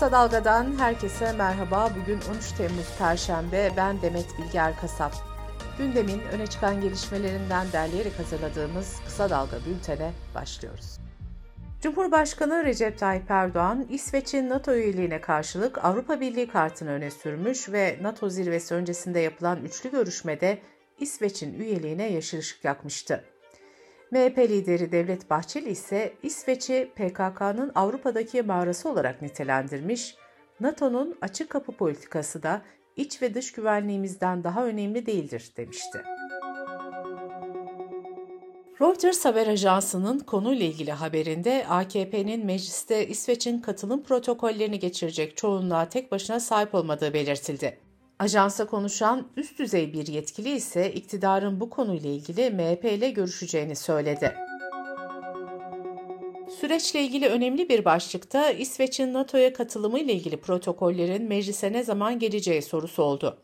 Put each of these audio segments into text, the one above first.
Kısa Dalga'dan herkese merhaba. Bugün 13 Temmuz Perşembe. Ben Demet Bilger Kasap. Gündemin öne çıkan gelişmelerinden derleyerek hazırladığımız Kısa Dalga bültene başlıyoruz. Cumhurbaşkanı Recep Tayyip Erdoğan, İsveç'in NATO üyeliğine karşılık Avrupa Birliği kartını öne sürmüş ve NATO zirvesi öncesinde yapılan üçlü görüşmede İsveç'in üyeliğine yeşil ışık yakmıştı. MHP lideri Devlet Bahçeli ise İsveç'i PKK'nın Avrupa'daki mağarası olarak nitelendirmiş, NATO'nun açık kapı politikası da iç ve dış güvenliğimizden daha önemli değildir demişti. Reuters haber ajansının konuyla ilgili haberinde AKP'nin mecliste İsveç'in katılım protokollerini geçirecek çoğunluğa tek başına sahip olmadığı belirtildi. Ajansa konuşan üst düzey bir yetkili ise iktidarın bu konuyla ilgili MHP ile görüşeceğini söyledi. Süreçle ilgili önemli bir başlıkta İsveç'in NATO'ya katılımı ile ilgili protokollerin meclise ne zaman geleceği sorusu oldu.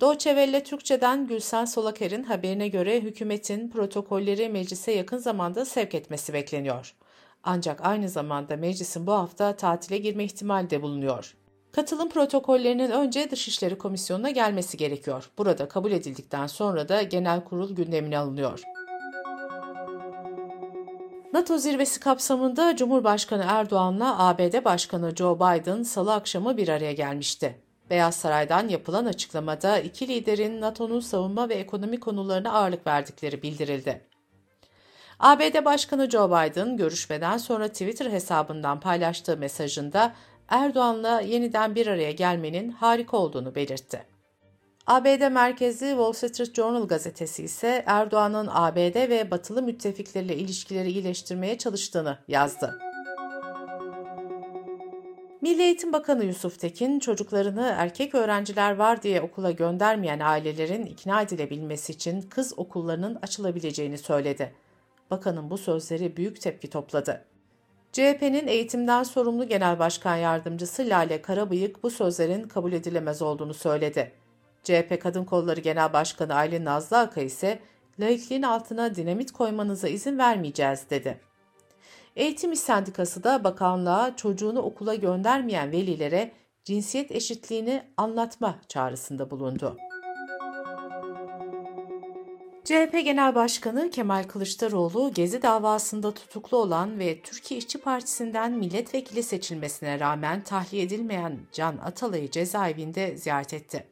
Deutsche Türkçe'den Gülsen Solaker'in haberine göre hükümetin protokolleri meclise yakın zamanda sevk etmesi bekleniyor. Ancak aynı zamanda meclisin bu hafta tatile girme ihtimali de bulunuyor. Katılım protokollerinin önce Dışişleri Komisyonu'na gelmesi gerekiyor. Burada kabul edildikten sonra da genel kurul gündemine alınıyor. NATO zirvesi kapsamında Cumhurbaşkanı Erdoğan'la ABD Başkanı Joe Biden salı akşamı bir araya gelmişti. Beyaz Saray'dan yapılan açıklamada iki liderin NATO'nun savunma ve ekonomi konularına ağırlık verdikleri bildirildi. ABD Başkanı Joe Biden görüşmeden sonra Twitter hesabından paylaştığı mesajında Erdoğan'la yeniden bir araya gelmenin harika olduğunu belirtti. ABD merkezi Wall Street Journal gazetesi ise Erdoğan'ın ABD ve batılı müttefikleriyle ilişkileri iyileştirmeye çalıştığını yazdı. Milli Eğitim Bakanı Yusuf Tekin, çocuklarını erkek öğrenciler var diye okula göndermeyen ailelerin ikna edilebilmesi için kız okullarının açılabileceğini söyledi. Bakanın bu sözleri büyük tepki topladı. CHP'nin eğitimden sorumlu Genel Başkan Yardımcısı Lale Karabıyık bu sözlerin kabul edilemez olduğunu söyledi. CHP Kadın Kolları Genel Başkanı Aylin Nazlı Aka ise laikliğin altına dinamit koymanıza izin vermeyeceğiz dedi. Eğitim İş Sendikası da bakanlığa çocuğunu okula göndermeyen velilere cinsiyet eşitliğini anlatma çağrısında bulundu. CHP Genel Başkanı Kemal Kılıçdaroğlu, Gezi davasında tutuklu olan ve Türkiye İşçi Partisi'nden milletvekili seçilmesine rağmen tahliye edilmeyen Can Atalay'ı cezaevinde ziyaret etti.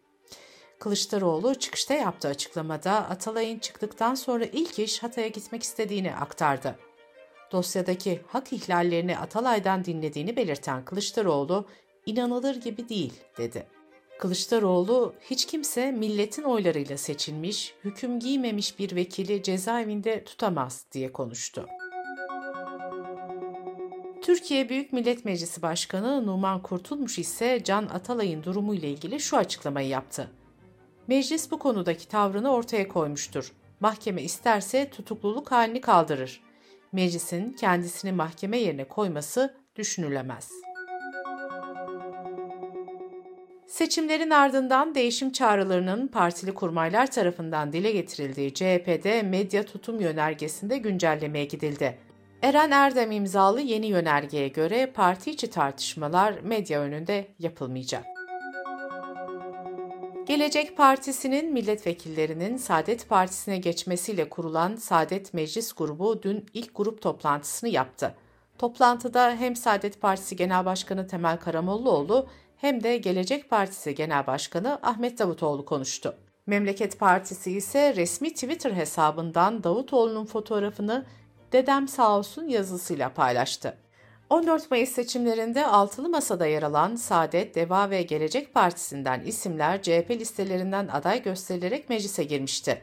Kılıçdaroğlu çıkışta yaptığı açıklamada Atalay'ın çıktıktan sonra ilk iş Hatay'a gitmek istediğini aktardı. Dosyadaki hak ihlallerini Atalay'dan dinlediğini belirten Kılıçdaroğlu, inanılır gibi değil dedi. Kılıçdaroğlu hiç kimse milletin oylarıyla seçilmiş, hüküm giymemiş bir vekili cezaevinde tutamaz diye konuştu. Türkiye Büyük Millet Meclisi Başkanı Numan Kurtulmuş ise Can Atalay'ın durumu ile ilgili şu açıklamayı yaptı. Meclis bu konudaki tavrını ortaya koymuştur. Mahkeme isterse tutukluluk halini kaldırır. Meclisin kendisini mahkeme yerine koyması düşünülemez.'' Seçimlerin ardından değişim çağrılarının partili kurmaylar tarafından dile getirildiği CHP'de medya tutum yönergesinde güncellemeye gidildi. Eren Erdem imzalı yeni yönergeye göre parti içi tartışmalar medya önünde yapılmayacak. Gelecek Partisi'nin milletvekillerinin Saadet Partisi'ne geçmesiyle kurulan Saadet Meclis Grubu dün ilk grup toplantısını yaptı. Toplantıda hem Saadet Partisi Genel Başkanı Temel Karamollaoğlu hem de Gelecek Partisi Genel Başkanı Ahmet Davutoğlu konuştu. Memleket Partisi ise resmi Twitter hesabından Davutoğlu'nun fotoğrafını "Dedem sağ olsun" yazısıyla paylaştı. 14 Mayıs seçimlerinde altılı masada yer alan Saadet, Deva ve Gelecek Partisi'nden isimler CHP listelerinden aday gösterilerek meclise girmişti.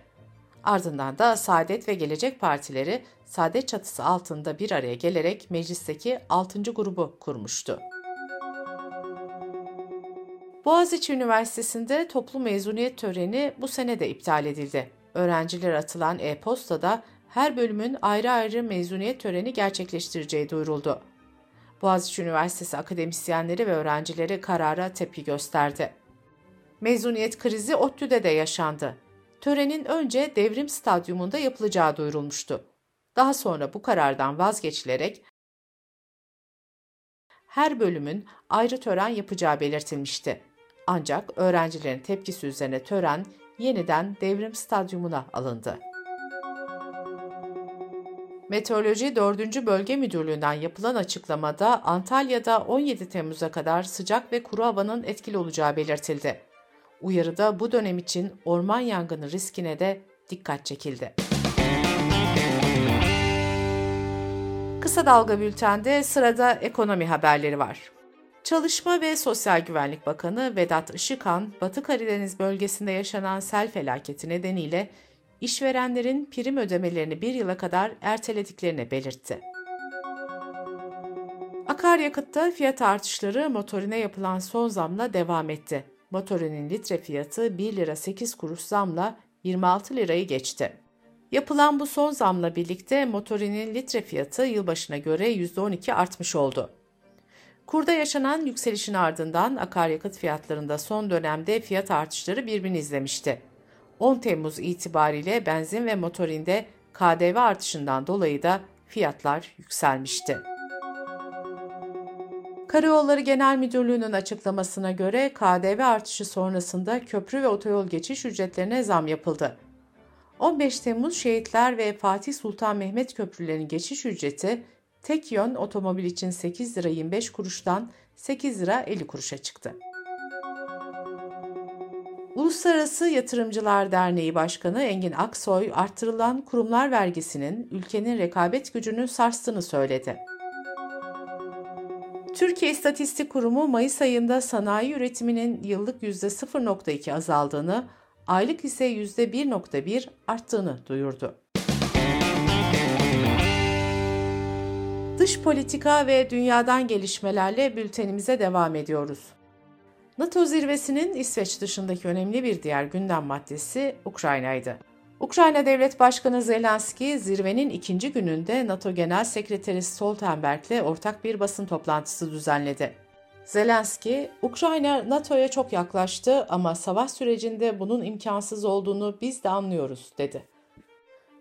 Ardından da Saadet ve Gelecek Partileri Saadet çatısı altında bir araya gelerek meclisteki 6. grubu kurmuştu. Boğaziçi Üniversitesi'nde toplu mezuniyet töreni bu sene de iptal edildi. Öğrenciler atılan e-postada her bölümün ayrı ayrı mezuniyet töreni gerçekleştireceği duyuruldu. Boğaziçi Üniversitesi akademisyenleri ve öğrencileri karara tepki gösterdi. Mezuniyet krizi ODTÜ'de de yaşandı. Törenin önce Devrim Stadyumunda yapılacağı duyurulmuştu. Daha sonra bu karardan vazgeçilerek her bölümün ayrı tören yapacağı belirtilmişti. Ancak öğrencilerin tepkisi üzerine tören yeniden devrim stadyumuna alındı. Meteoroloji 4. Bölge Müdürlüğü'nden yapılan açıklamada Antalya'da 17 Temmuz'a kadar sıcak ve kuru havanın etkili olacağı belirtildi. Uyarıda bu dönem için orman yangını riskine de dikkat çekildi. Kısa Dalga Bülten'de sırada ekonomi haberleri var. Çalışma ve Sosyal Güvenlik Bakanı Vedat Işıkhan, Batı Karadeniz bölgesinde yaşanan sel felaketi nedeniyle işverenlerin prim ödemelerini bir yıla kadar ertelediklerini belirtti. Akaryakıtta fiyat artışları motorine yapılan son zamla devam etti. Motorinin litre fiyatı 1 lira 8 kuruş zamla 26 lirayı geçti. Yapılan bu son zamla birlikte motorinin litre fiyatı yılbaşına göre %12 artmış oldu. Kurda yaşanan yükselişin ardından akaryakıt fiyatlarında son dönemde fiyat artışları birbirini izlemişti. 10 Temmuz itibariyle benzin ve motorinde KDV artışından dolayı da fiyatlar yükselmişti. Karayolları Genel Müdürlüğü'nün açıklamasına göre KDV artışı sonrasında köprü ve otoyol geçiş ücretlerine zam yapıldı. 15 Temmuz Şehitler ve Fatih Sultan Mehmet köprülerinin geçiş ücreti tek yön otomobil için 8 lira 25 kuruştan 8 lira 50 kuruşa çıktı. Uluslararası Yatırımcılar Derneği Başkanı Engin Aksoy, arttırılan kurumlar vergisinin ülkenin rekabet gücünü sarstığını söyledi. Türkiye İstatistik Kurumu Mayıs ayında sanayi üretiminin yıllık %0.2 azaldığını, aylık ise %1.1 arttığını duyurdu. Dış politika ve dünyadan gelişmelerle bültenimize devam ediyoruz. NATO zirvesinin İsveç dışındaki önemli bir diğer gündem maddesi Ukrayna'ydı. Ukrayna Devlet Başkanı Zelenski zirvenin ikinci gününde NATO Genel Sekreteri Stoltenberg'le ortak bir basın toplantısı düzenledi. Zelenski, Ukrayna NATO'ya çok yaklaştı ama savaş sürecinde bunun imkansız olduğunu biz de anlıyoruz, dedi.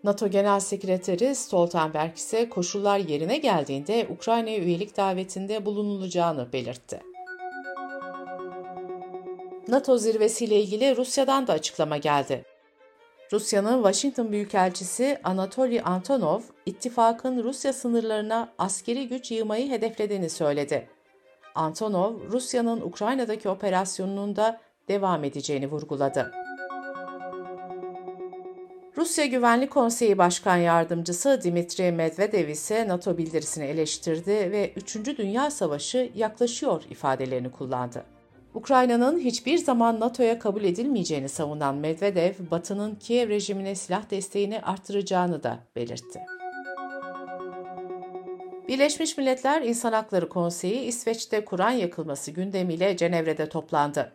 NATO Genel Sekreteri Stoltenberg ise koşullar yerine geldiğinde Ukrayna'ya üyelik davetinde bulunulacağını belirtti. NATO zirvesiyle ilgili Rusya'dan da açıklama geldi. Rusya'nın Washington Büyükelçisi Anatoly Antonov, ittifakın Rusya sınırlarına askeri güç yığmayı hedeflediğini söyledi. Antonov, Rusya'nın Ukrayna'daki operasyonunun da devam edeceğini vurguladı. Rusya Güvenlik Konseyi Başkan Yardımcısı Dimitri Medvedev ise NATO bildirisini eleştirdi ve 3. Dünya Savaşı yaklaşıyor ifadelerini kullandı. Ukrayna'nın hiçbir zaman NATO'ya kabul edilmeyeceğini savunan Medvedev, Batı'nın Kiev rejimine silah desteğini arttıracağını da belirtti. Birleşmiş Milletler İnsan Hakları Konseyi İsveç'te Kur'an yakılması gündemiyle Cenevre'de toplandı.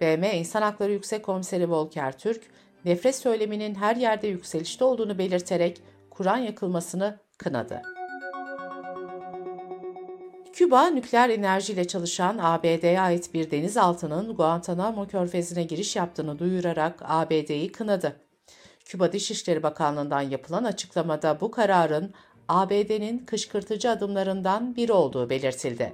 BM İnsan Hakları Yüksek Komiseri Volker Türk, nefret söyleminin her yerde yükselişte olduğunu belirterek Kur'an yakılmasını kınadı. Küba, nükleer enerjiyle çalışan ABD'ye ait bir denizaltının Guantanamo körfezine giriş yaptığını duyurarak ABD'yi kınadı. Küba Dışişleri Bakanlığı'ndan yapılan açıklamada bu kararın ABD'nin kışkırtıcı adımlarından biri olduğu belirtildi.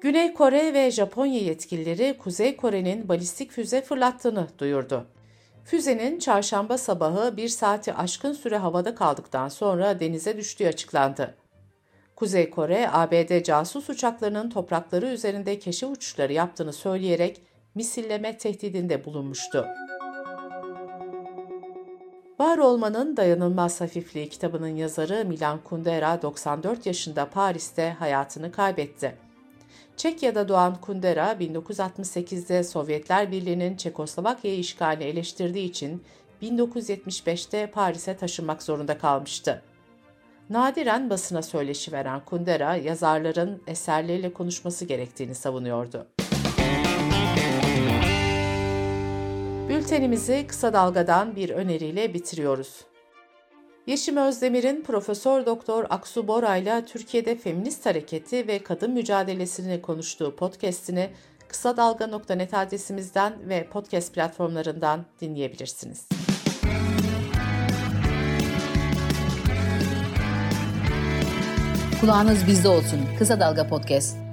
Güney Kore ve Japonya yetkilileri Kuzey Kore'nin balistik füze fırlattığını duyurdu. Füzenin çarşamba sabahı bir saati aşkın süre havada kaldıktan sonra denize düştüğü açıklandı. Kuzey Kore, ABD casus uçaklarının toprakları üzerinde keşif uçuşları yaptığını söyleyerek misilleme tehdidinde bulunmuştu. Var Olmanın Dayanılmaz Hafifliği kitabının yazarı Milan Kundera 94 yaşında Paris'te hayatını kaybetti. Çekya'da doğan Kundera 1968'de Sovyetler Birliği'nin Çekoslovakya'yı işgalini eleştirdiği için 1975'te Paris'e taşınmak zorunda kalmıştı. Nadiren basına söyleşi veren Kundera, yazarların eserleriyle konuşması gerektiğini savunuyordu. Bültenimizi kısa dalgadan bir öneriyle bitiriyoruz. Yeşim Özdemir'in Profesör Doktor Aksu Bora ile Türkiye'de feminist hareketi ve kadın mücadelesini konuştuğu podcast'ini kısa dalga.net adresimizden ve podcast platformlarından dinleyebilirsiniz. Kulağınız bizde olsun. Kısa Dalga Podcast.